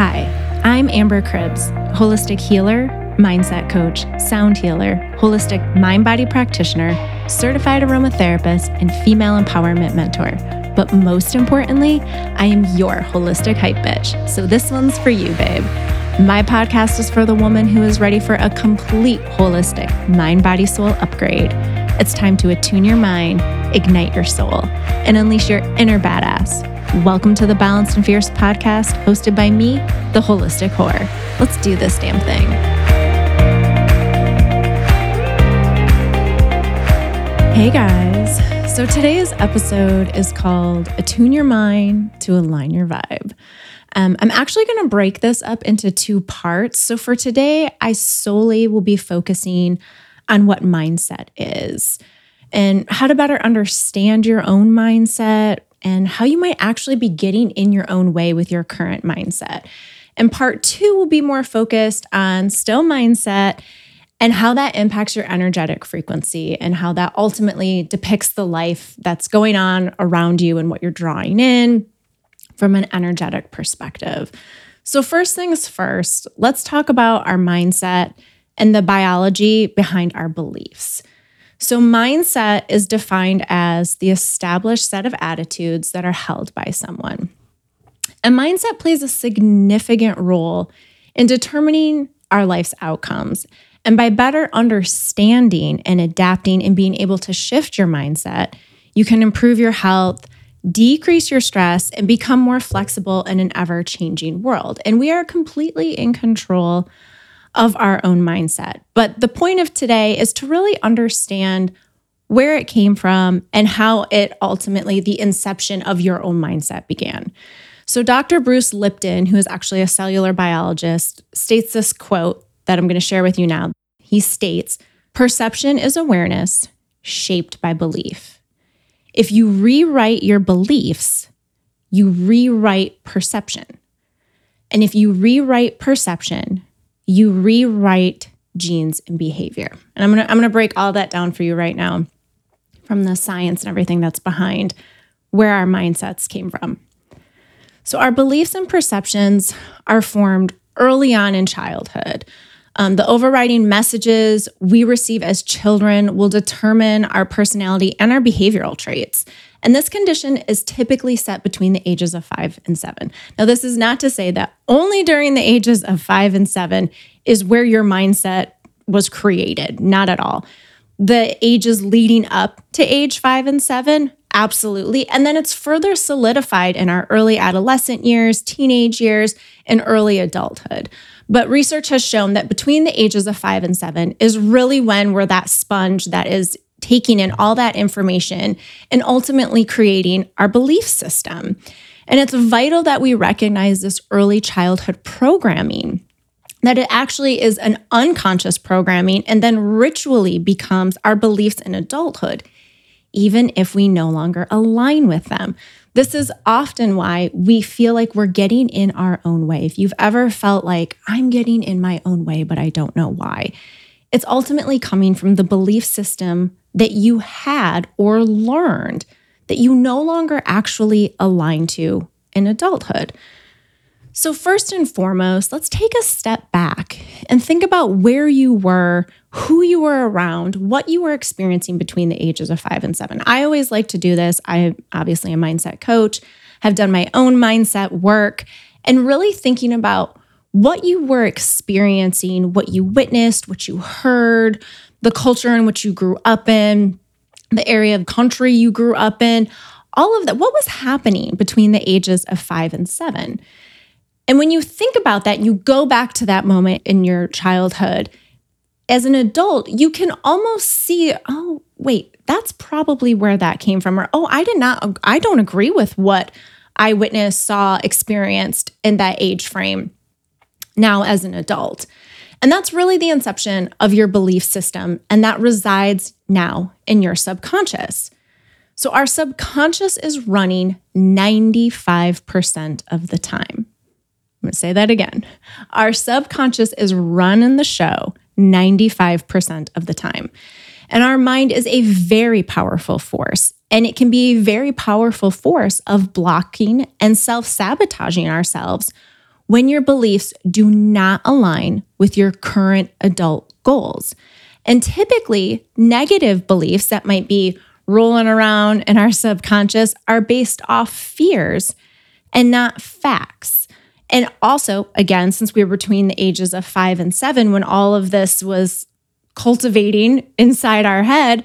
Hi, I'm Amber Cribbs, holistic healer, mindset coach, sound healer, holistic mind body practitioner, certified aromatherapist, and female empowerment mentor. But most importantly, I am your holistic hype bitch. So this one's for you, babe. My podcast is for the woman who is ready for a complete holistic mind, body, soul upgrade. It's time to attune your mind, ignite your soul, and unleash your inner badass. Welcome to the Balanced and Fierce podcast, hosted by me, the Holistic Whore. Let's do this damn thing. Hey guys. So today's episode is called Attune Your Mind to Align Your Vibe. Um, I'm actually going to break this up into two parts. So for today, I solely will be focusing on what mindset is and how to better understand your own mindset and how you might actually be getting in your own way with your current mindset. And part two will be more focused on still mindset and how that impacts your energetic frequency and how that ultimately depicts the life that's going on around you and what you're drawing in from an energetic perspective. So, first things first, let's talk about our mindset and the biology behind our beliefs. So, mindset is defined as the established set of attitudes that are held by someone. And mindset plays a significant role in determining our life's outcomes. And by better understanding and adapting and being able to shift your mindset, you can improve your health, decrease your stress, and become more flexible in an ever changing world. And we are completely in control of our own mindset. But the point of today is to really understand where it came from and how it ultimately, the inception of your own mindset began. So, Dr. Bruce Lipton, who is actually a cellular biologist, states this quote that I'm going to share with you now. He states, Perception is awareness shaped by belief. If you rewrite your beliefs, you rewrite perception. And if you rewrite perception, you rewrite genes and behavior. And I'm going to I'm going to break all that down for you right now from the science and everything that's behind where our mindsets came from. So our beliefs and perceptions are formed early on in childhood. Um, the overriding messages we receive as children will determine our personality and our behavioral traits. And this condition is typically set between the ages of five and seven. Now, this is not to say that only during the ages of five and seven is where your mindset was created, not at all. The ages leading up to age five and seven, absolutely. And then it's further solidified in our early adolescent years, teenage years, and early adulthood. But research has shown that between the ages of five and seven is really when we're that sponge that is taking in all that information and ultimately creating our belief system. And it's vital that we recognize this early childhood programming, that it actually is an unconscious programming and then ritually becomes our beliefs in adulthood, even if we no longer align with them. This is often why we feel like we're getting in our own way. If you've ever felt like I'm getting in my own way, but I don't know why, it's ultimately coming from the belief system that you had or learned that you no longer actually align to in adulthood. So, first and foremost, let's take a step back and think about where you were, who you were around, what you were experiencing between the ages of five and seven. I always like to do this. I obviously a mindset coach, have done my own mindset work, and really thinking about what you were experiencing, what you witnessed, what you heard, the culture in which you grew up in, the area of country you grew up in, all of that. What was happening between the ages of five and seven? And when you think about that, you go back to that moment in your childhood. As an adult, you can almost see, oh, wait, that's probably where that came from. Or, oh, I did not, I don't agree with what I witnessed, saw, experienced in that age frame now as an adult. And that's really the inception of your belief system, and that resides now in your subconscious. So, our subconscious is running 95% of the time. I'm going to say that again. Our subconscious is running the show 95% of the time. And our mind is a very powerful force. And it can be a very powerful force of blocking and self sabotaging ourselves when your beliefs do not align with your current adult goals. And typically, negative beliefs that might be rolling around in our subconscious are based off fears and not facts. And also, again, since we were between the ages of five and seven, when all of this was cultivating inside our head,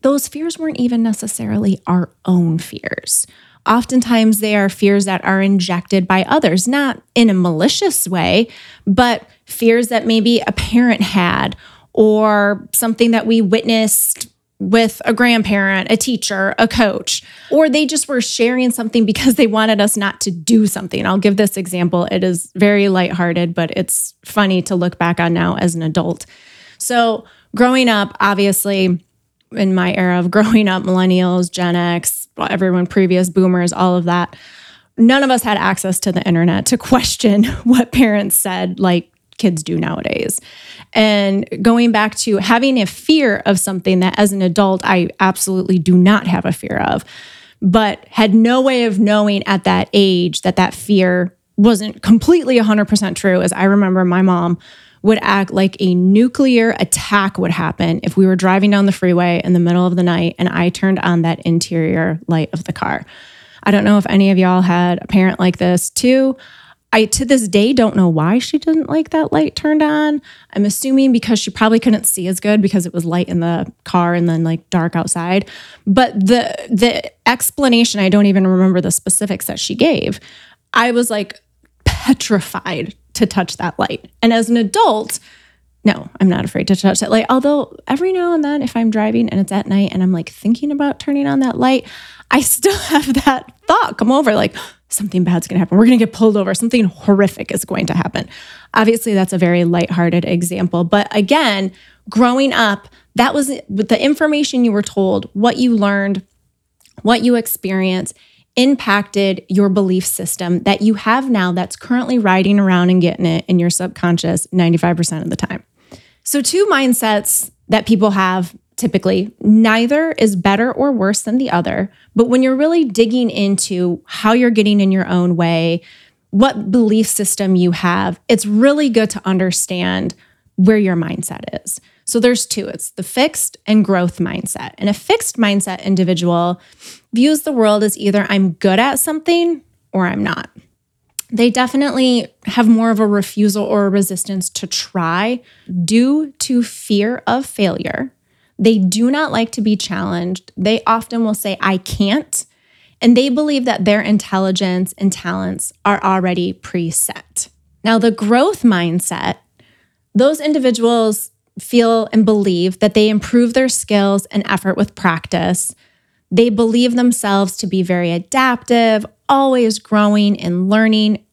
those fears weren't even necessarily our own fears. Oftentimes, they are fears that are injected by others, not in a malicious way, but fears that maybe a parent had or something that we witnessed with a grandparent, a teacher, a coach, or they just were sharing something because they wanted us not to do something. I'll give this example. It is very lighthearted, but it's funny to look back on now as an adult. So, growing up, obviously, in my era of growing up, millennials, Gen X, everyone previous, boomers, all of that, none of us had access to the internet to question what parents said, like kids do nowadays. And going back to having a fear of something that as an adult, I absolutely do not have a fear of, but had no way of knowing at that age that that fear wasn't completely 100% true. As I remember my mom would act like a nuclear attack would happen if we were driving down the freeway in the middle of the night and I turned on that interior light of the car. I don't know if any of y'all had a parent like this too. I to this day don't know why she didn't like that light turned on. I'm assuming because she probably couldn't see as good because it was light in the car and then like dark outside. But the the explanation, I don't even remember the specifics that she gave. I was like petrified to touch that light. And as an adult, no, I'm not afraid to touch that light. Although every now and then, if I'm driving and it's at night and I'm like thinking about turning on that light, I still have that thought come over like, something bad's going to happen. We're going to get pulled over. Something horrific is going to happen. Obviously, that's a very lighthearted example. But again, growing up, that was with the information you were told, what you learned, what you experienced impacted your belief system that you have now that's currently riding around and getting it in your subconscious 95% of the time. So, two mindsets that people have typically. Neither is better or worse than the other. But when you're really digging into how you're getting in your own way, what belief system you have, it's really good to understand where your mindset is. So there's two it's the fixed and growth mindset. And a fixed mindset individual views the world as either I'm good at something or I'm not. They definitely have more of a refusal or a resistance to try due to fear of failure they do not like to be challenged. They often will say, I can't. And they believe that their intelligence and talents are already preset. Now, the growth mindset, those individuals feel and believe that they improve their skills and effort with practice. They believe themselves to be very adaptive, always growing and learning,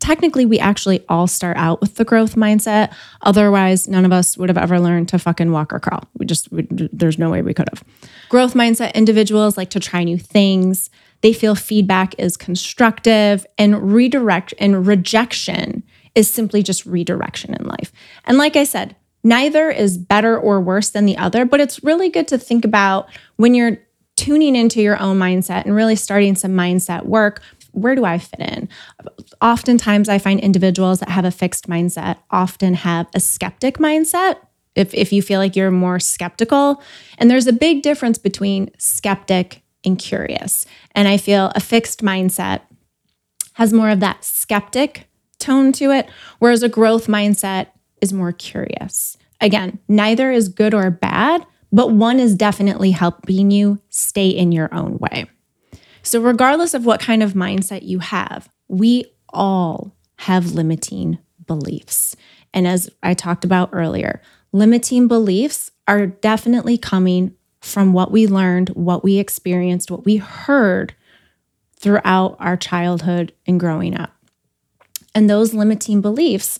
technically we actually all start out with the growth mindset. Otherwise, none of us would have ever learned to fucking walk or crawl. We just, we, there's no way we could have. Growth mindset individuals like to try new things. They feel feedback is constructive and redirect and rejection is simply just redirection in life. And like I said, neither is better or worse than the other, but it's really good to think about when you're tuning into your own mindset and really starting some mindset work where do I fit in? Oftentimes, I find individuals that have a fixed mindset often have a skeptic mindset. If, if you feel like you're more skeptical, and there's a big difference between skeptic and curious. And I feel a fixed mindset has more of that skeptic tone to it, whereas a growth mindset is more curious. Again, neither is good or bad, but one is definitely helping you stay in your own way. So, regardless of what kind of mindset you have, we all have limiting beliefs. And as I talked about earlier, limiting beliefs are definitely coming from what we learned, what we experienced, what we heard throughout our childhood and growing up. And those limiting beliefs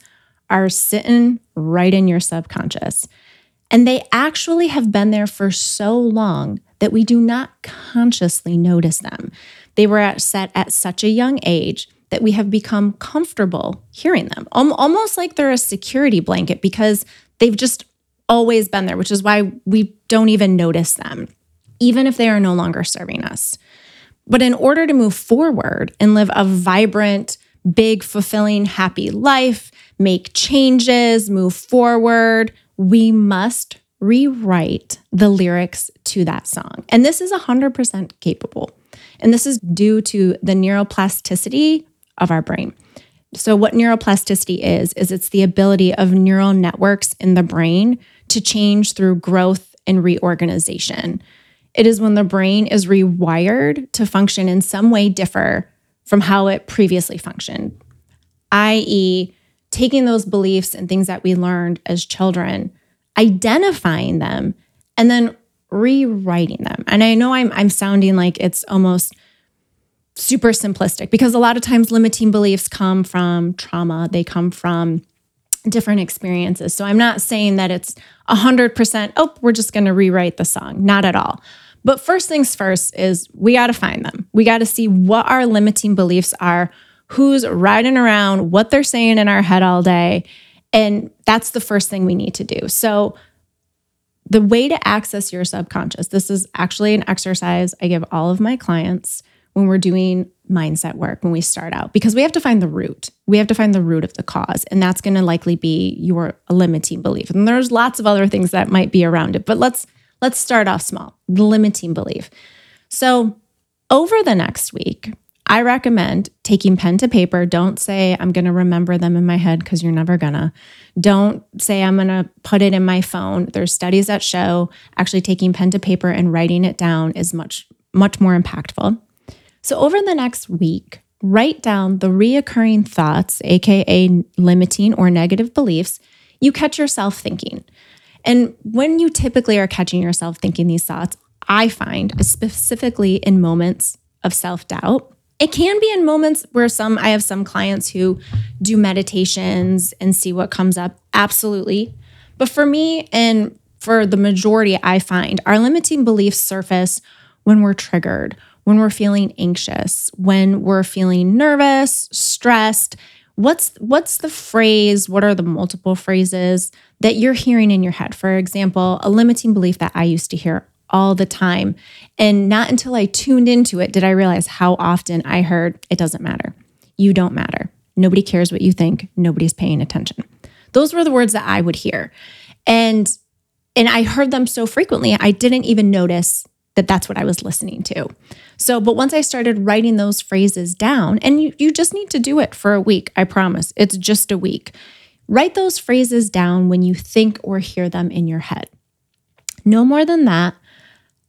are sitting right in your subconscious. And they actually have been there for so long that we do not consciously notice them. They were at, set at such a young age that we have become comfortable hearing them, almost like they're a security blanket because they've just always been there, which is why we don't even notice them, even if they are no longer serving us. But in order to move forward and live a vibrant, big, fulfilling, happy life, make changes, move forward, we must rewrite the lyrics to that song. And this is 100% capable. And this is due to the neuroplasticity of our brain. So, what neuroplasticity is, is it's the ability of neural networks in the brain to change through growth and reorganization. It is when the brain is rewired to function in some way differ from how it previously functioned, i.e., taking those beliefs and things that we learned as children, identifying them, and then rewriting them. And I know I'm I'm sounding like it's almost super simplistic because a lot of times limiting beliefs come from trauma, they come from different experiences. So I'm not saying that it's 100%, oh, we're just going to rewrite the song. Not at all. But first things first is we got to find them. We got to see what our limiting beliefs are, who's riding around, what they're saying in our head all day. And that's the first thing we need to do. So, the way to access your subconscious, this is actually an exercise I give all of my clients when we're doing mindset work when we start out because we have to find the root. We have to find the root of the cause, and that's going to likely be your limiting belief. And there's lots of other things that might be around it, but let's let's start off small. The limiting belief. So, over the next week, I recommend taking pen to paper. Don't say I'm going to remember them in my head because you're never gonna. Don't say I'm going to put it in my phone. There's studies that show actually taking pen to paper and writing it down is much much more impactful. So, over the next week, write down the reoccurring thoughts, AKA limiting or negative beliefs, you catch yourself thinking. And when you typically are catching yourself thinking these thoughts, I find specifically in moments of self doubt, it can be in moments where some, I have some clients who do meditations and see what comes up. Absolutely. But for me, and for the majority, I find our limiting beliefs surface when we're triggered when we're feeling anxious, when we're feeling nervous, stressed, what's what's the phrase, what are the multiple phrases that you're hearing in your head? For example, a limiting belief that I used to hear all the time. And not until I tuned into it did I realize how often I heard it doesn't matter. You don't matter. Nobody cares what you think. Nobody's paying attention. Those were the words that I would hear. And and I heard them so frequently, I didn't even notice that that's what I was listening to. So, but once I started writing those phrases down, and you, you just need to do it for a week, I promise. It's just a week. Write those phrases down when you think or hear them in your head. No more than that.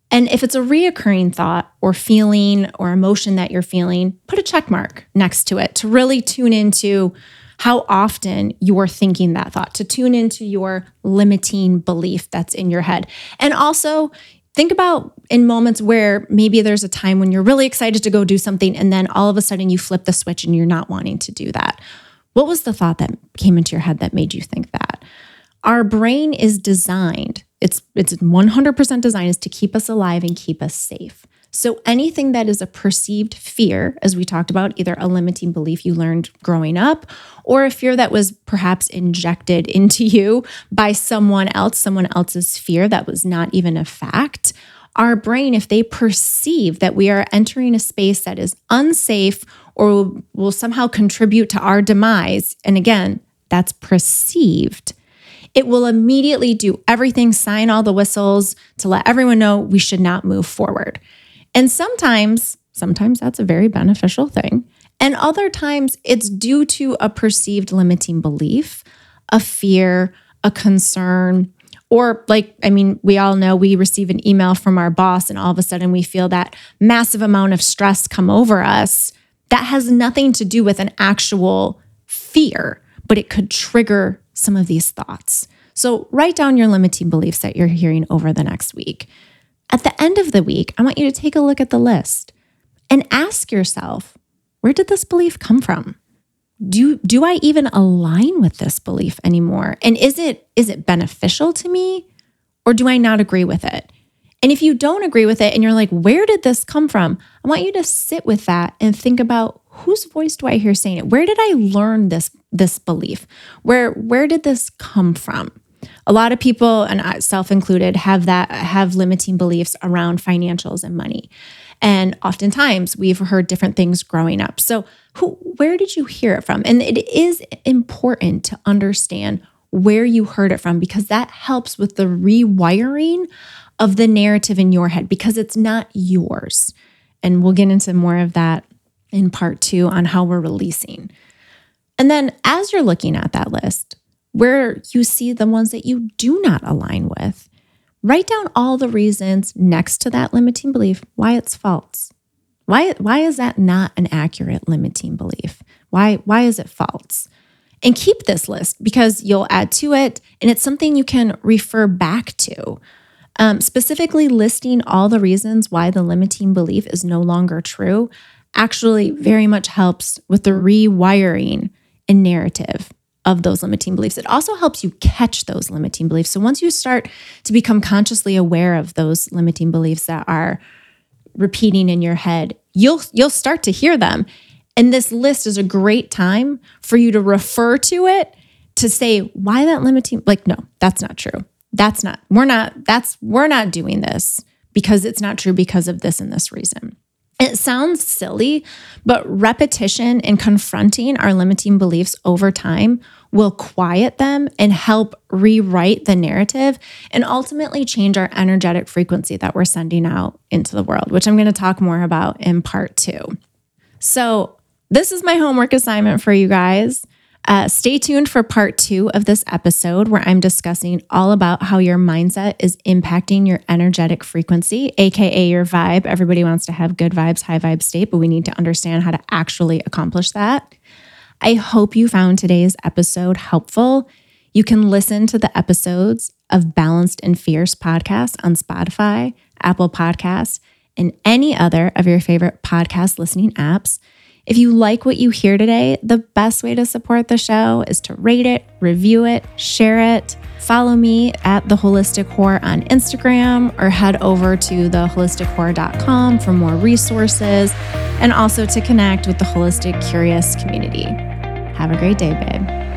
And if it's a reoccurring thought or feeling or emotion that you're feeling, put a check mark next to it to really tune into how often you're thinking that thought, to tune into your limiting belief that's in your head. And also, think about in moments where maybe there's a time when you're really excited to go do something and then all of a sudden you flip the switch and you're not wanting to do that. What was the thought that came into your head that made you think that? Our brain is designed, it's it's 100% designed is to keep us alive and keep us safe. So anything that is a perceived fear, as we talked about, either a limiting belief you learned growing up or a fear that was perhaps injected into you by someone else, someone else's fear that was not even a fact. Our brain, if they perceive that we are entering a space that is unsafe or will somehow contribute to our demise, and again, that's perceived, it will immediately do everything, sign all the whistles to let everyone know we should not move forward. And sometimes, sometimes that's a very beneficial thing. And other times it's due to a perceived limiting belief, a fear, a concern, or like, I mean, we all know we receive an email from our boss and all of a sudden we feel that massive amount of stress come over us. That has nothing to do with an actual fear, but it could trigger some of these thoughts. So write down your limiting beliefs that you're hearing over the next week. At the end of the week, I want you to take a look at the list and ask yourself, where did this belief come from? Do, do I even align with this belief anymore? And is it is it beneficial to me or do I not agree with it? And if you don't agree with it and you're like, where did this come from? I want you to sit with that and think about whose voice do I hear saying it? Where did I learn this this belief? Where where did this come from? A lot of people and self included have that have limiting beliefs around financials and money And oftentimes we've heard different things growing up. So, who, where did you hear it from? And it is important to understand where you heard it from because that helps with the rewiring of the narrative in your head because it's not yours. And we'll get into more of that in part two on how we're releasing. And then as you're looking at that list, where you see the ones that you do not align with, write down all the reasons next to that limiting belief why it's false. Why, why is that not an accurate limiting belief? Why, why is it false? And keep this list because you'll add to it and it's something you can refer back to. Um, specifically, listing all the reasons why the limiting belief is no longer true actually very much helps with the rewiring and narrative of those limiting beliefs. It also helps you catch those limiting beliefs. So once you start to become consciously aware of those limiting beliefs that are repeating in your head, you'll you'll start to hear them. And this list is a great time for you to refer to it to say why that limiting like no, that's not true. That's not. We're not that's we're not doing this because it's not true because of this and this reason. It sounds silly, but repetition and confronting our limiting beliefs over time will quiet them and help rewrite the narrative and ultimately change our energetic frequency that we're sending out into the world, which I'm going to talk more about in part two. So, this is my homework assignment for you guys. Uh, stay tuned for part two of this episode, where I'm discussing all about how your mindset is impacting your energetic frequency, AKA your vibe. Everybody wants to have good vibes, high vibe state, but we need to understand how to actually accomplish that. I hope you found today's episode helpful. You can listen to the episodes of Balanced and Fierce podcast on Spotify, Apple Podcasts, and any other of your favorite podcast listening apps. If you like what you hear today, the best way to support the show is to rate it, review it, share it. Follow me at The Holistic Whore on Instagram or head over to theholistichore.com for more resources and also to connect with the Holistic Curious community. Have a great day, babe.